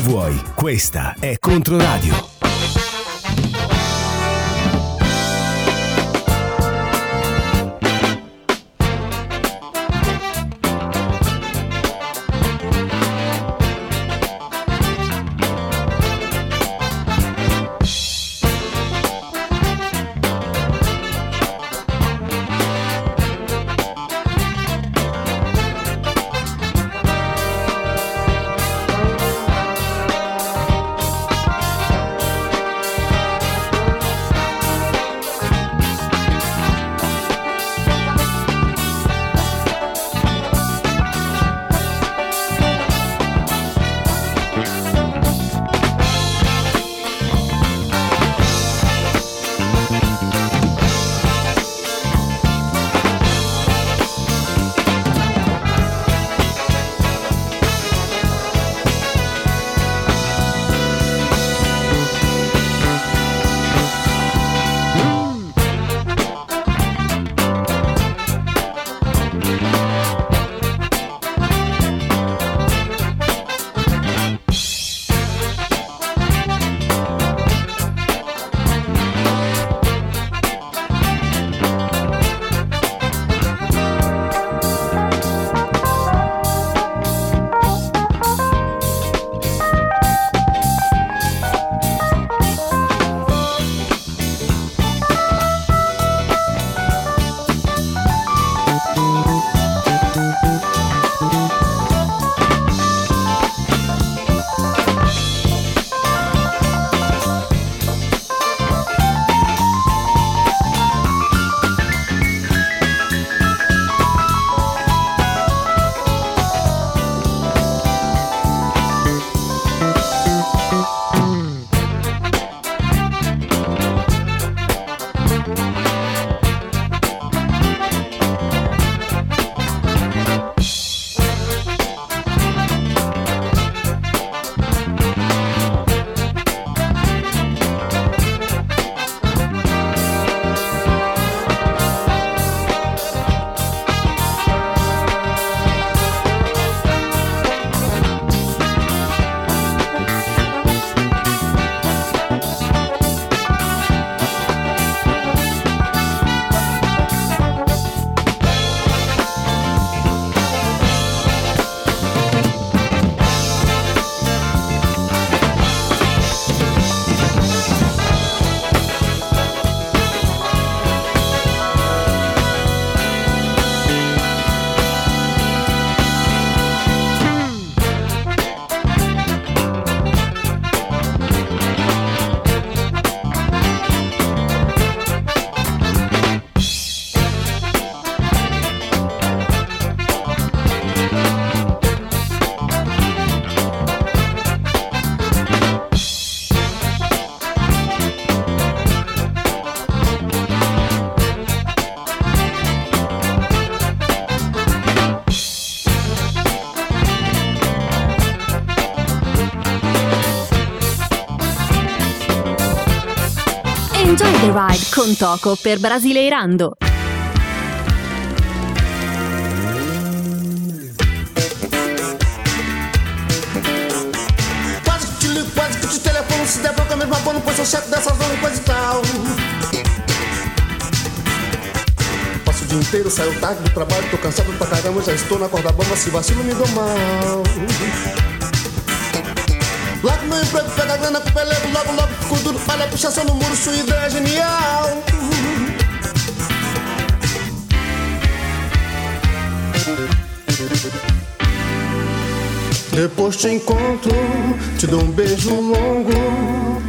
vuoi. Questa è Controradio. Con Toco per Brasileirando. Quase que te ligo, quase que te telefono. Se der bronca mesmo abono, pois sou chefe dessa zona coisa e tal. Passo o dia inteiro, saio tarde do trabalho Tô cansado pra caramba, já estou na corda bamba Se vacilo me dou mal. Largo meu emprego, palha, pichação no muro Sua ideia é genial Depois te encontro, te dou um beijo longo.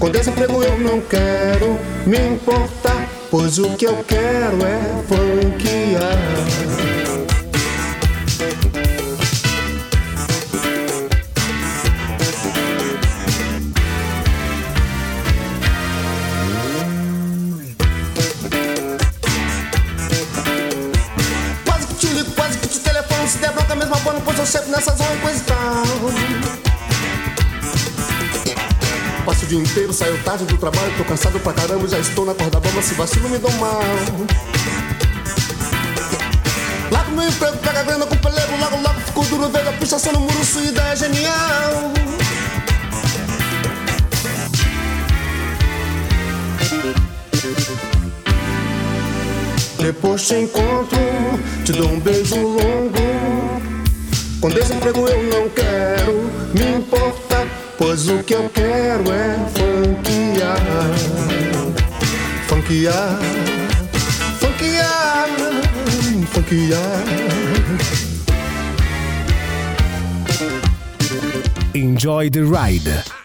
Com desemprego eu não quero me importar, pois o que eu quero é funkear. Abono, pois eu chego nessa zona coisa e tal Passo o dia inteiro, saio tarde do trabalho Tô cansado pra caramba, já estou na corda bamba Se vacilo me dou mal. Largo meu emprego, pega a grana com o pelego Logo, logo fico duro, vejo a pichação no muro Sua ideia é genial. Depois te encontro, te dou um beijo longo. Com desemprego eu não quero me importar, pois o que eu quero é funkear. Funkear, funkear, funkear. Enjoy the ride.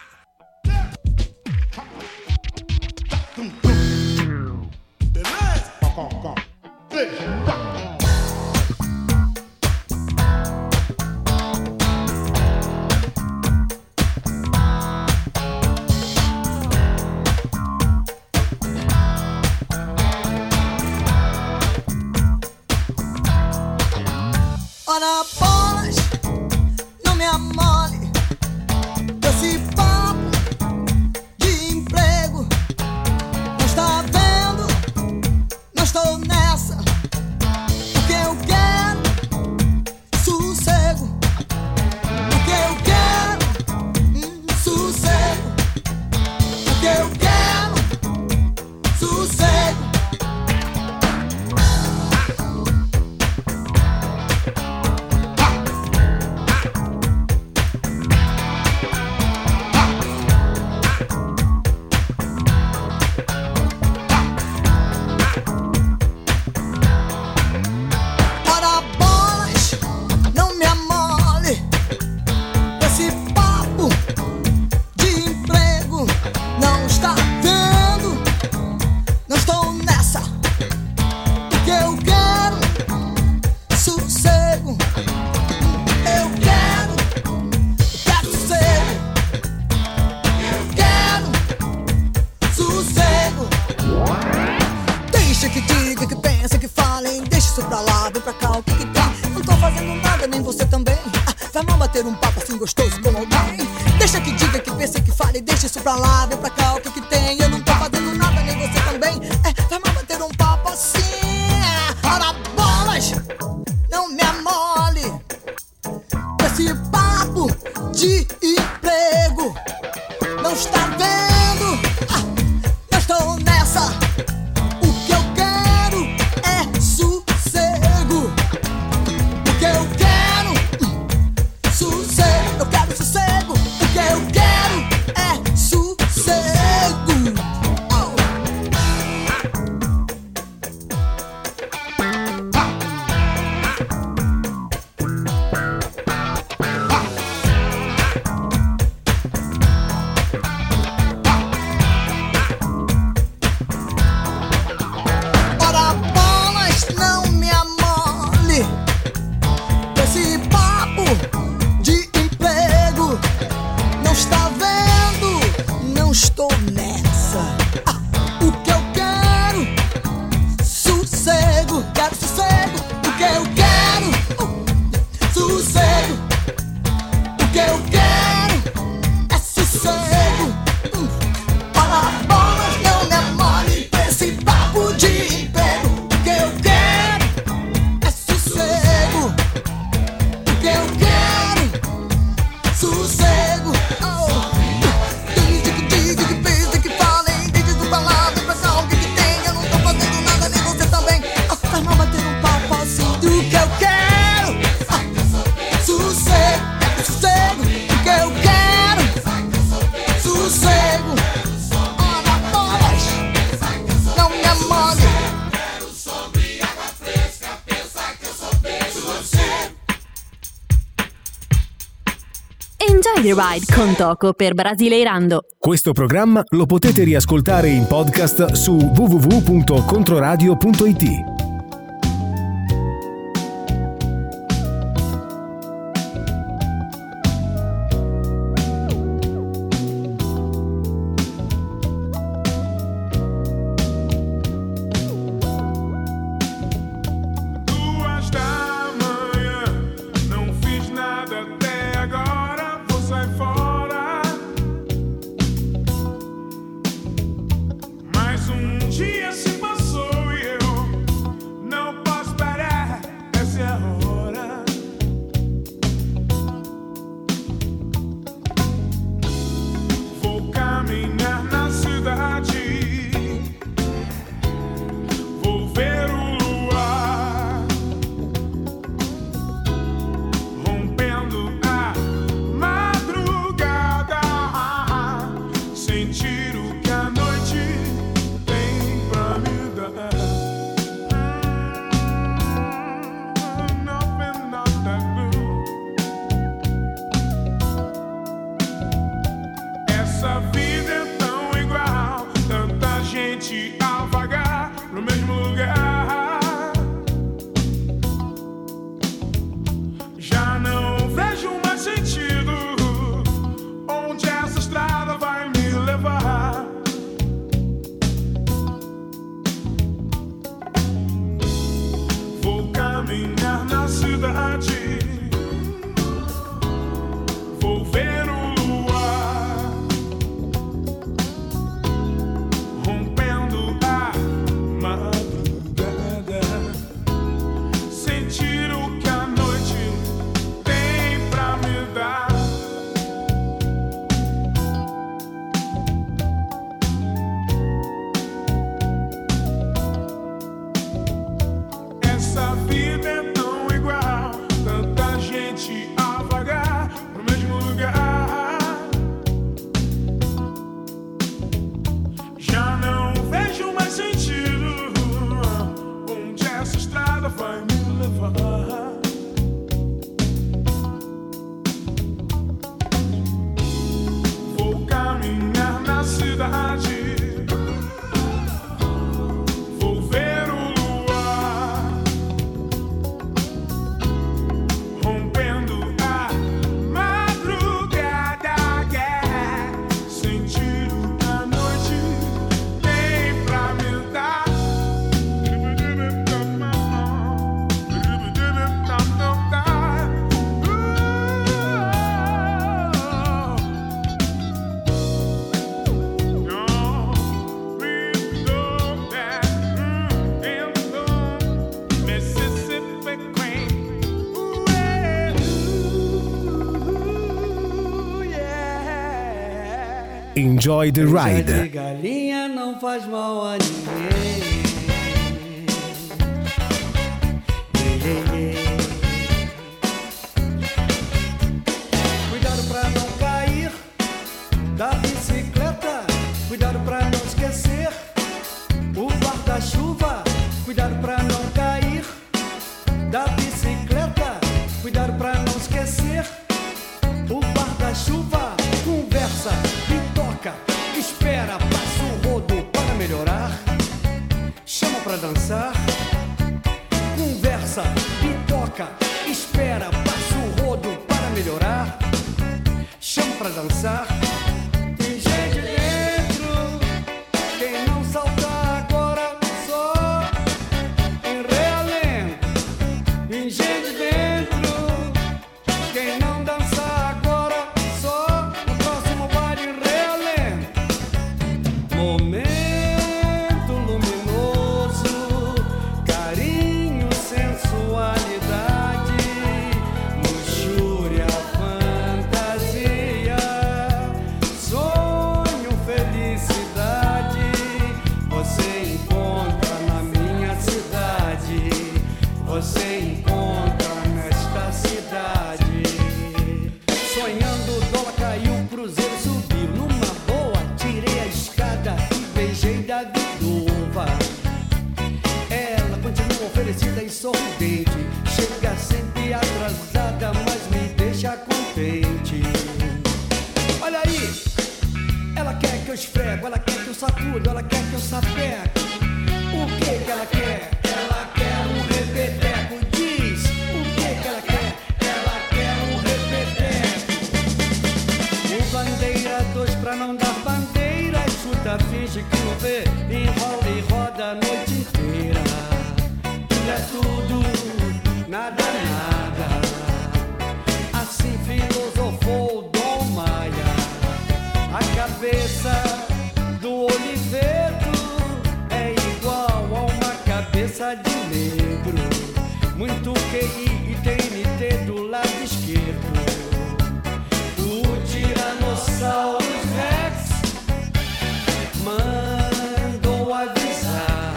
con Toco per Brasileirando. Questo programma lo potete riascoltare in podcast su www.controradio.it. Enjoy the Ride. Galinha não faz mal a ninguém. Cuidado pra não cair da bicicleta. Cuidado pra não esquecer o guarda-chuva. Cuidado pra não cair da bicicleta. Cuidado pra não espera, passa o rodo para melhorar, chama pra dançar. Eu esfrego, ela quer que eu sacudo, ela quer que eu sapeco. O que que ela quer? Ela quer um repeteco. Diz o que que ela quer? Ela quer um repeteco. O bandeira dois pra não dar bandeira. Escuta, finge que não vê. Enrola e roda a noite inteira. Tudo é tudo, nada nada. Cabeça do Oliveto é igual a uma cabeça de negro. Muito QI e TNT do lado esquerdo. O Tiranossauro Rex mandou avisar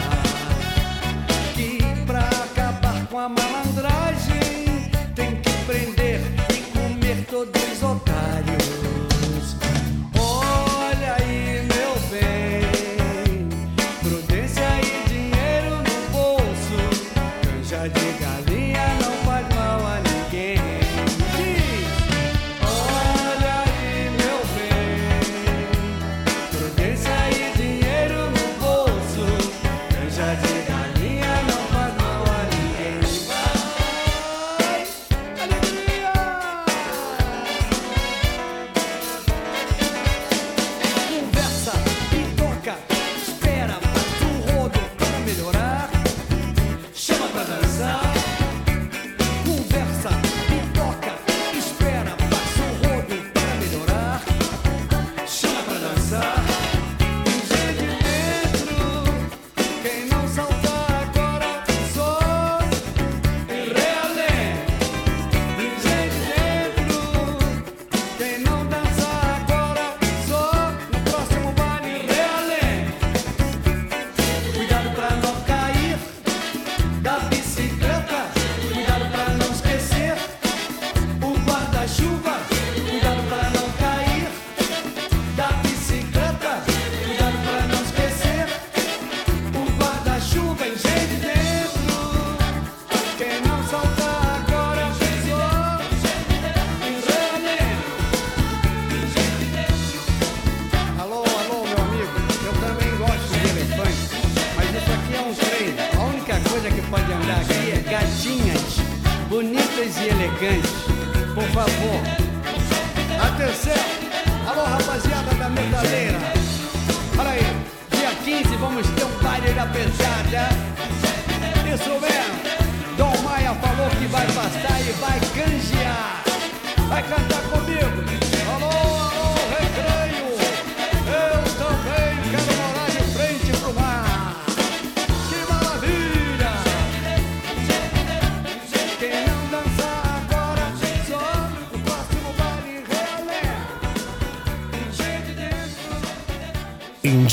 que pra acabar com a malandragem tem que prender e comer todos os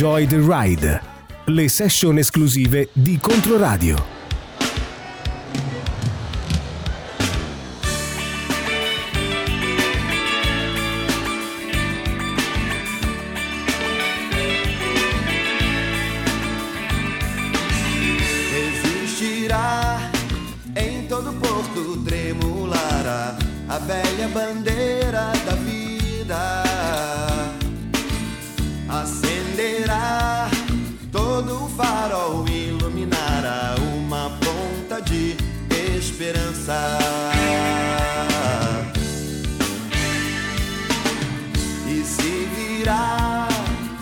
Enjoy the Ride, le session esclusive di Controradio. Farol, iluminará uma ponta de esperança. E se virá,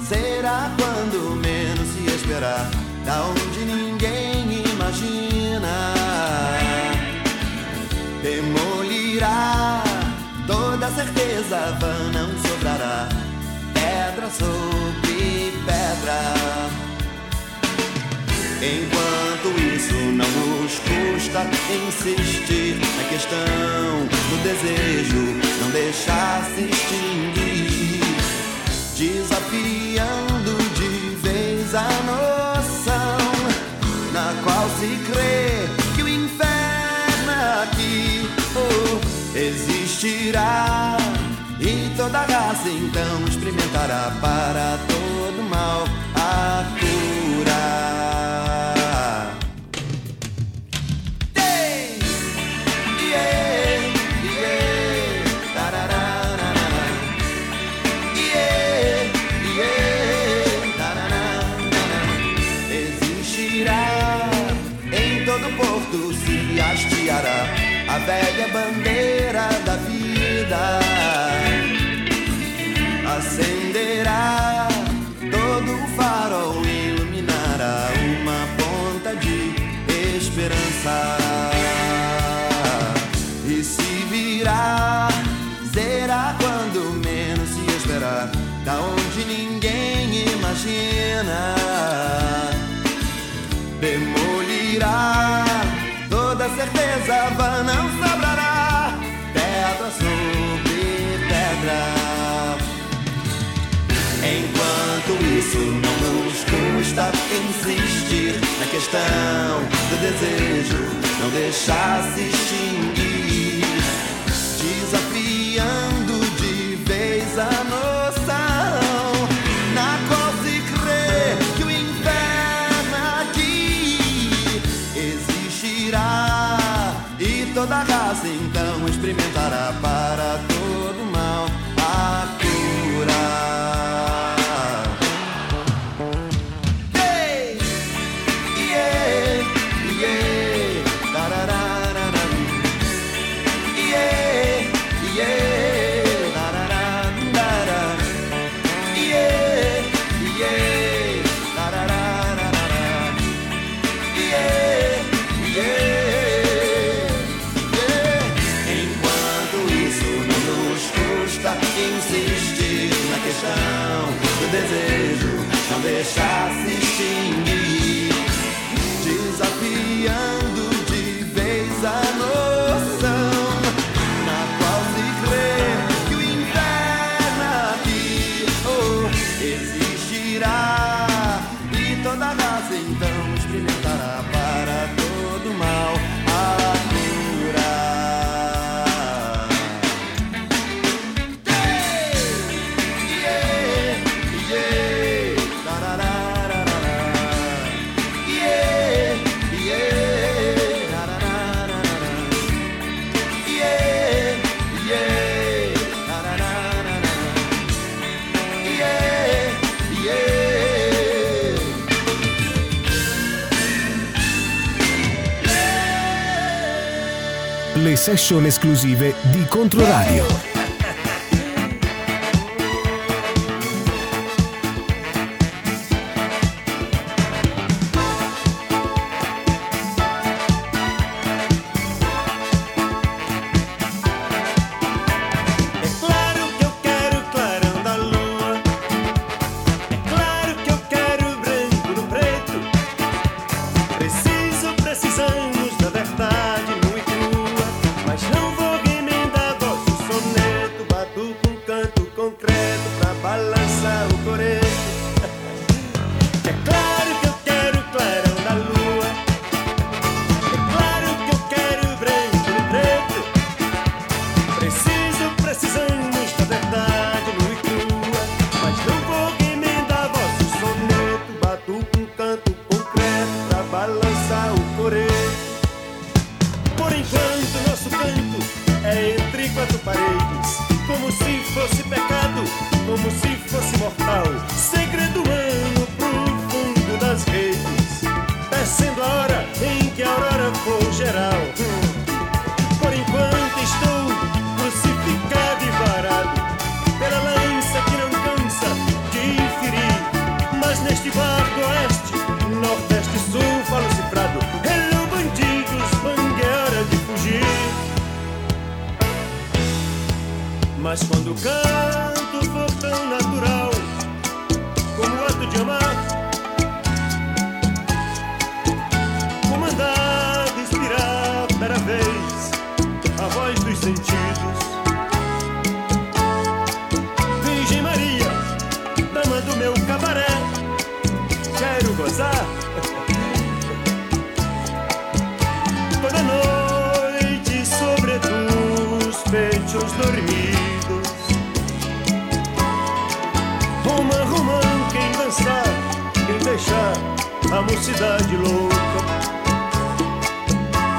será quando menos se esperar, da onde ninguém imagina. Demolirá toda certeza, vã não sobrará, pedra sobre Enquanto isso não nos custa insistir na questão do desejo, não deixar se extinguir, desafiando de vez a noção na qual se crê que o inferno é aqui oh, existirá. E toda raça então experimentará para todo mal a velha bandeira da vida acenderá todo o farol e iluminará uma ponta de esperança. E se virá, será quando menos se esperar, da onde ninguém imagina, demolirá certeza a van não sobrará. Pedra sobre pedra. Enquanto isso não nos custa insistir Na questão do desejo. Não deixar se extinguir. session esclusive di Controradio. muchos dormidos. Romã, romã, quem dançar, quem deixar a mocidade louca.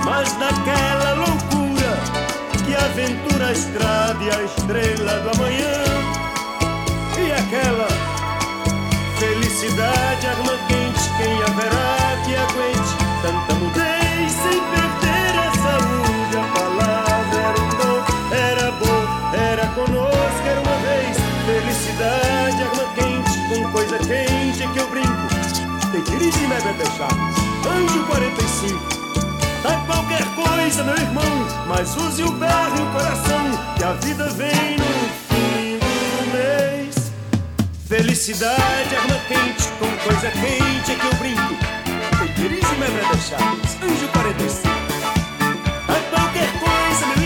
Mas naquela loucura que aventura a estrada e a estrela do amanhã. Crise Bebê Chaves, Anjo 45. Tá qualquer coisa, meu irmão, mas use o berro e o coração, que a vida vem no fim do mês. Felicidade, arma quente, com coisa quente é que eu brinco. Tem crise Bebê Chaves, Anjo 45. Tá qualquer coisa, meu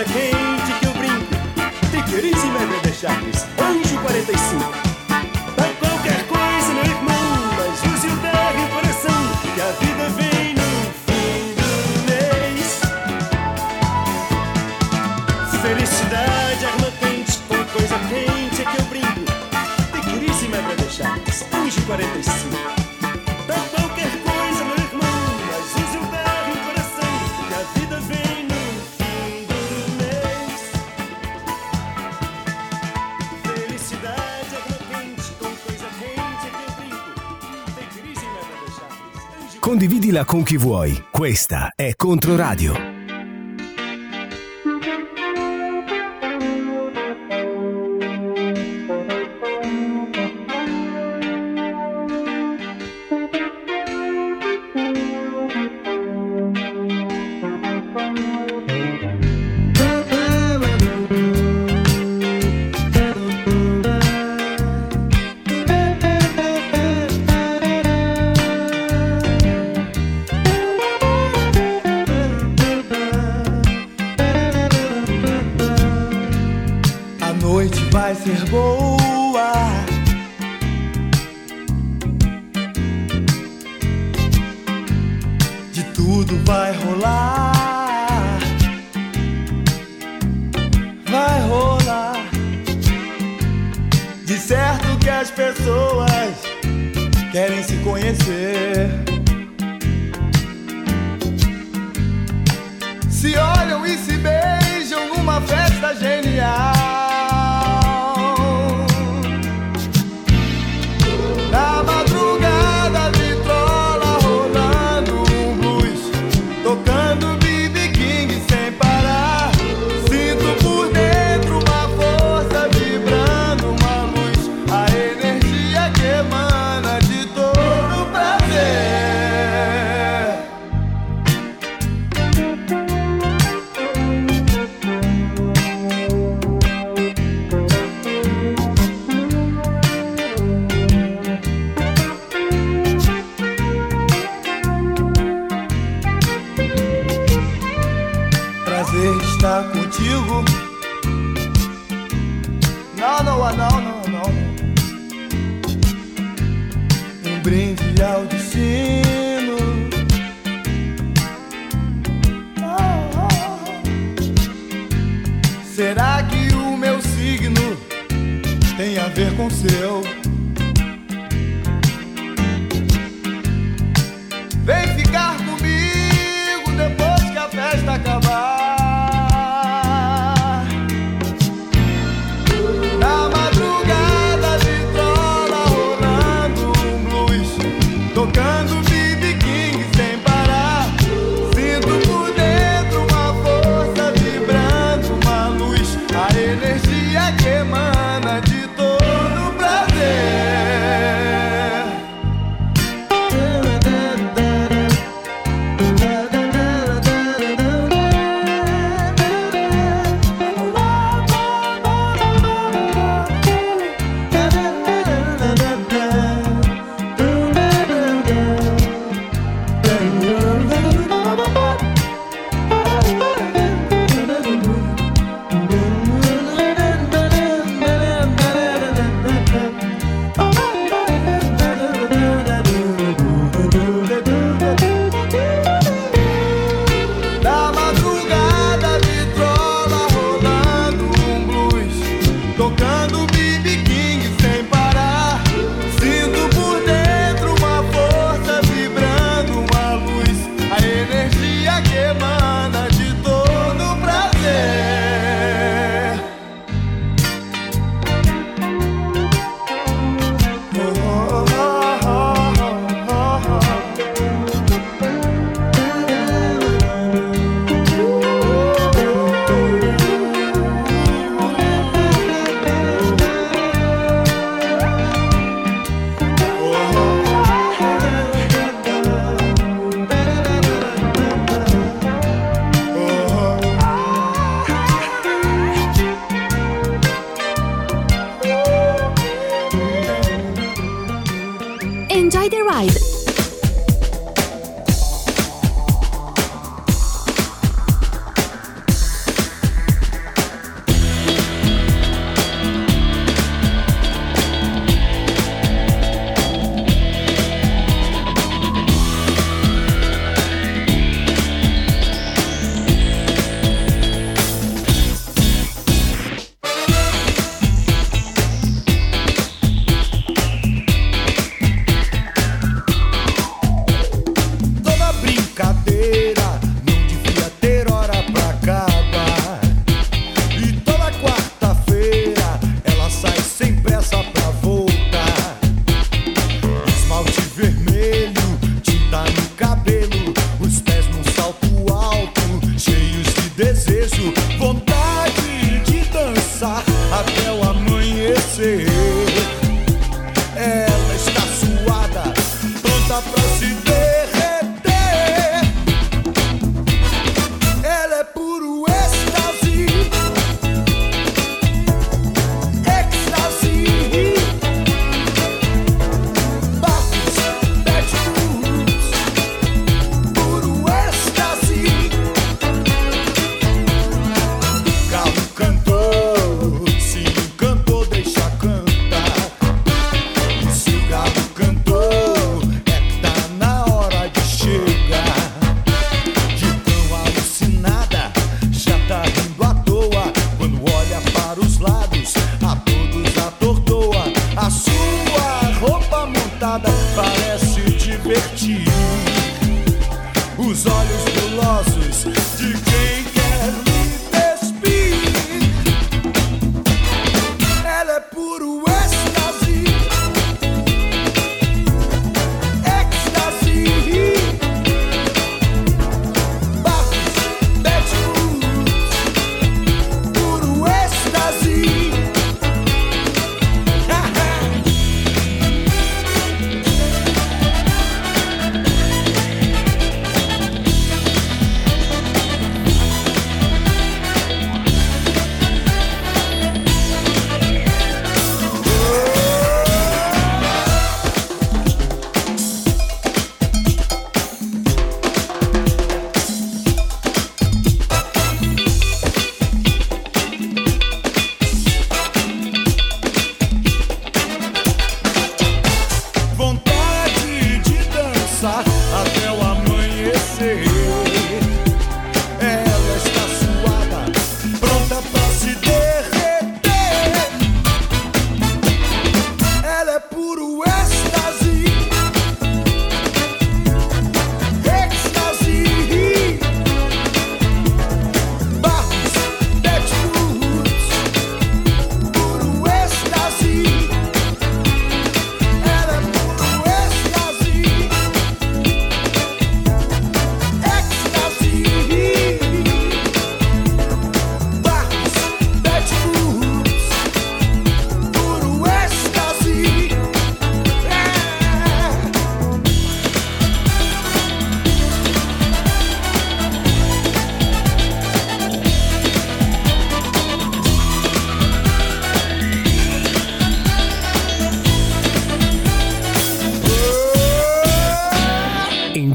coisa quente que eu brinco. Tem crise Bebê Chaves, Anjo 45. Tá qualquer coisa, meu irmão, mas use o berro e coração, que a vida vem no fim do mês. Felicidade, arma quente, com coisa quente que eu brinco. Tem crise Bebê Chaves, Anjo 45. Condividila con chi vuoi. Questa è Controradio. Brinde ao destino. Ah, ah. Será que o meu signo tem a ver com o seu?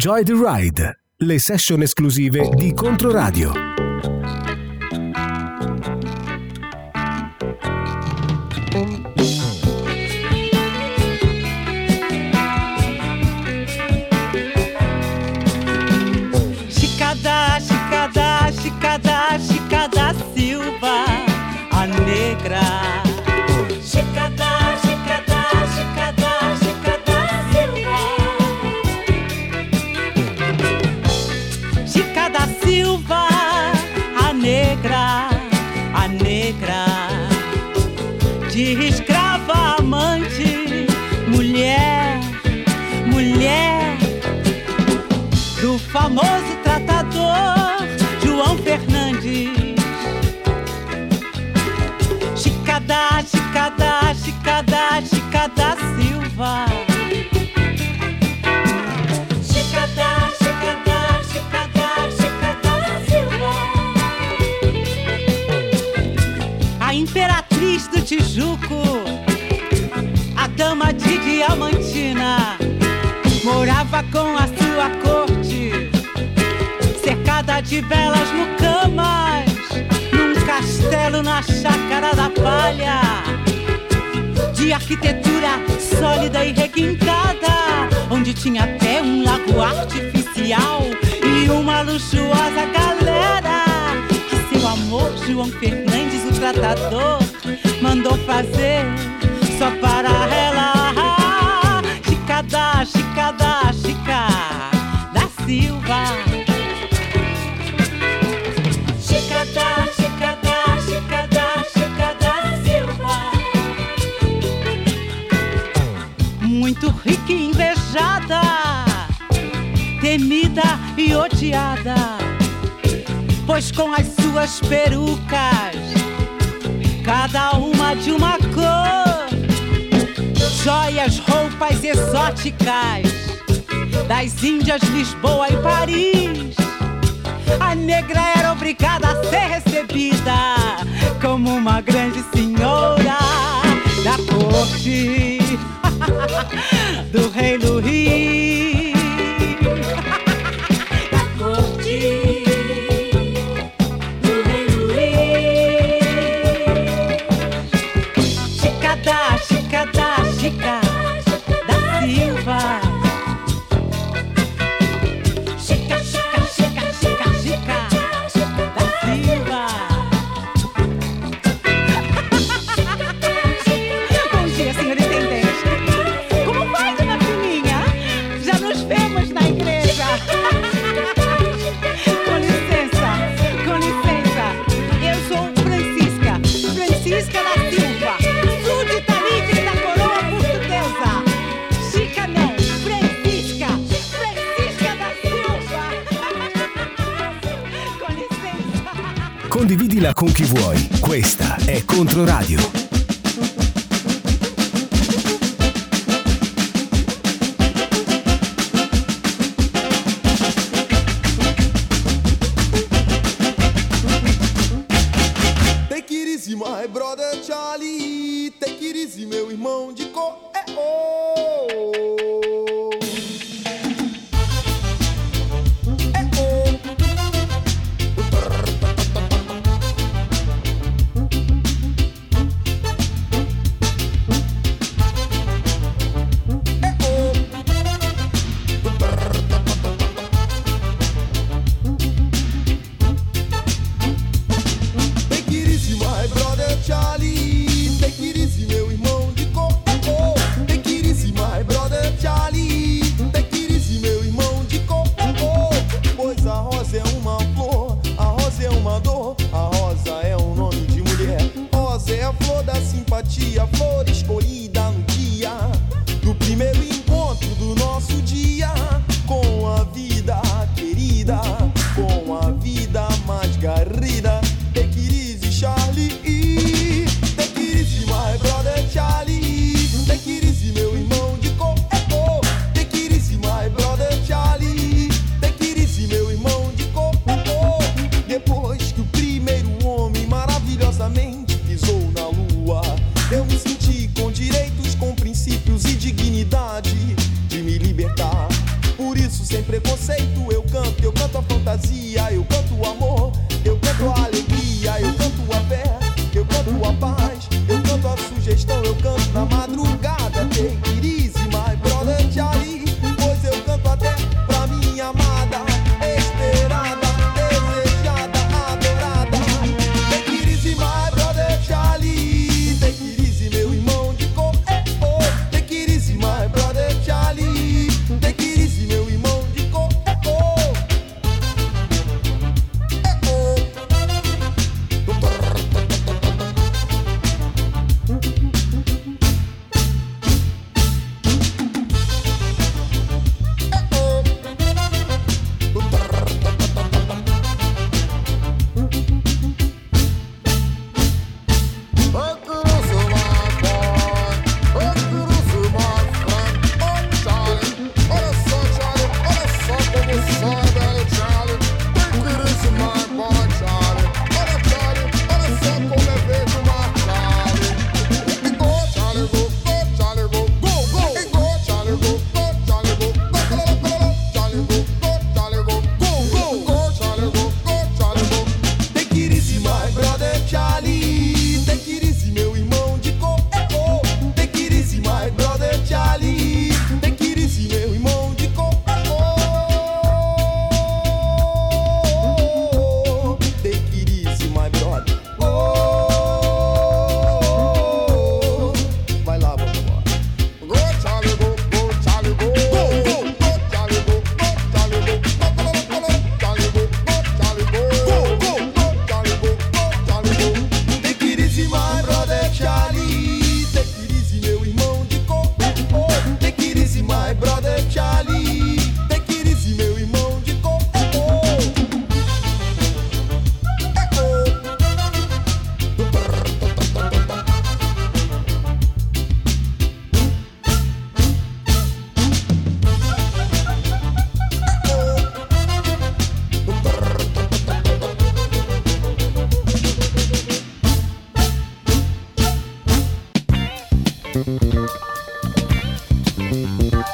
Enjoy the Ride, le session esclusive di Controradio. Chica da Silva. Chica da, Chica da, Chica da, Chica da Silva. A Imperatriz do Tijuco, a Dama de Diamantina, morava com a sua corte, cercada de belas mucamas, num castelo na Chácara da Palha de arquitetura sólida e requintada, onde tinha até um lago artificial e uma luxuosa galera que seu amor João Fernandes, o tratador, mandou fazer só para ela. Chica da, temida e odiada, pois com as suas perucas, cada uma de uma cor joias, roupas exóticas das Índias, Lisboa e Paris. A negra era obrigada a ser recebida como uma grande senhora da corte do rei Luís. Con chi vuoi. Questa è Controradio. Thank you.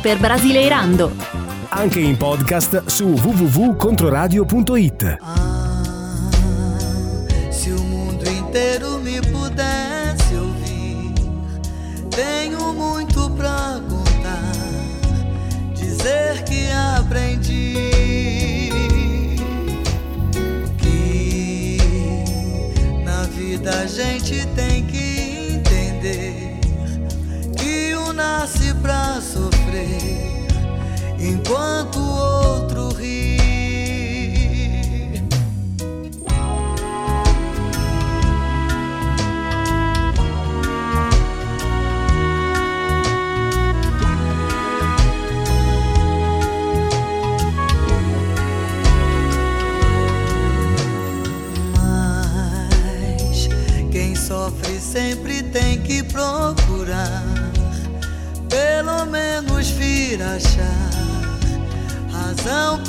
Per Brasileirando. Anche in podcast su www.controradio.it. Se o mundo inteiro me pudesse ouvir, tenho muito pra contar, dizer que aprendi que na vida a gente tem que entender que um nasce pra sofrer enquanto o outro ri. Mas quem sofre sempre tem que procurar, achar razão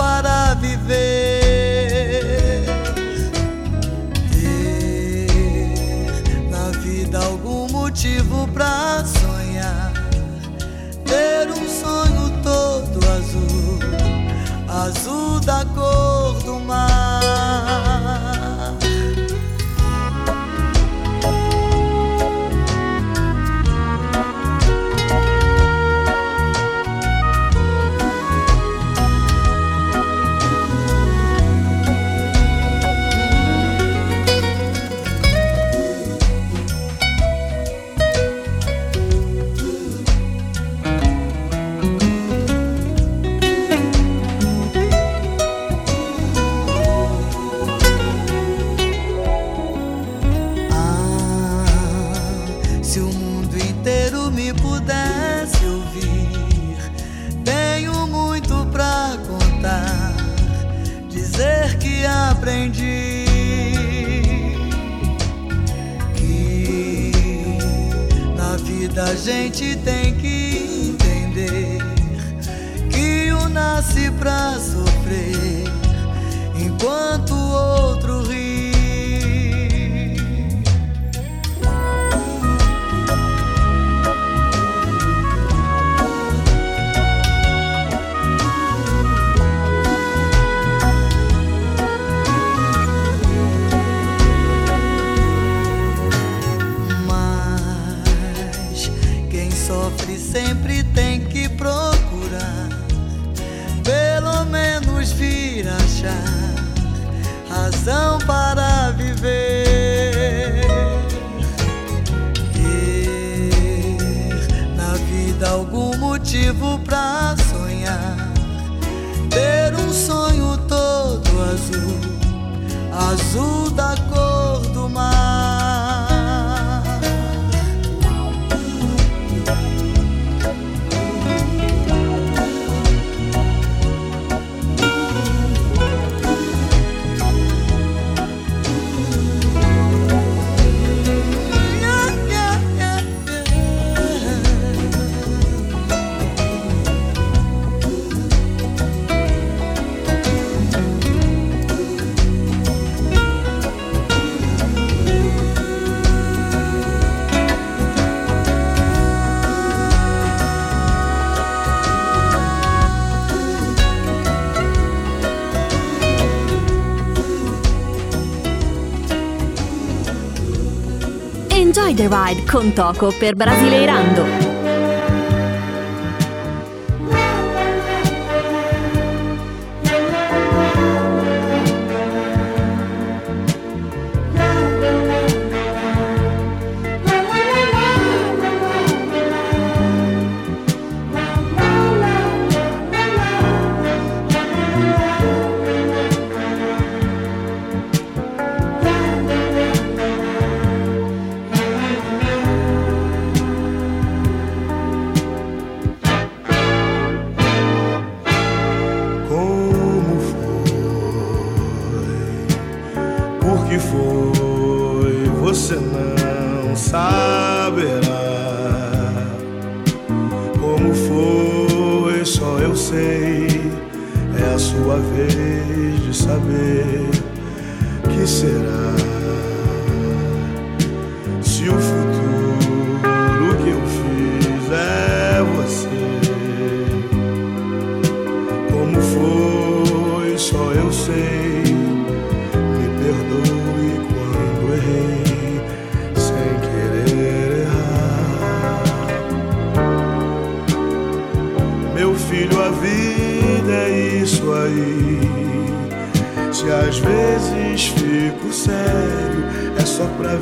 Ride con Toco per Brasileirando.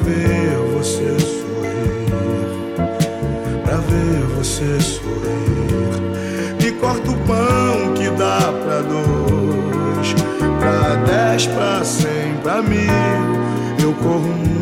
ver você sorrir, pra ver você sorrir. Me corta o pão que dá pra dois, pra dez, pra cem, pra mil. Eu corro muito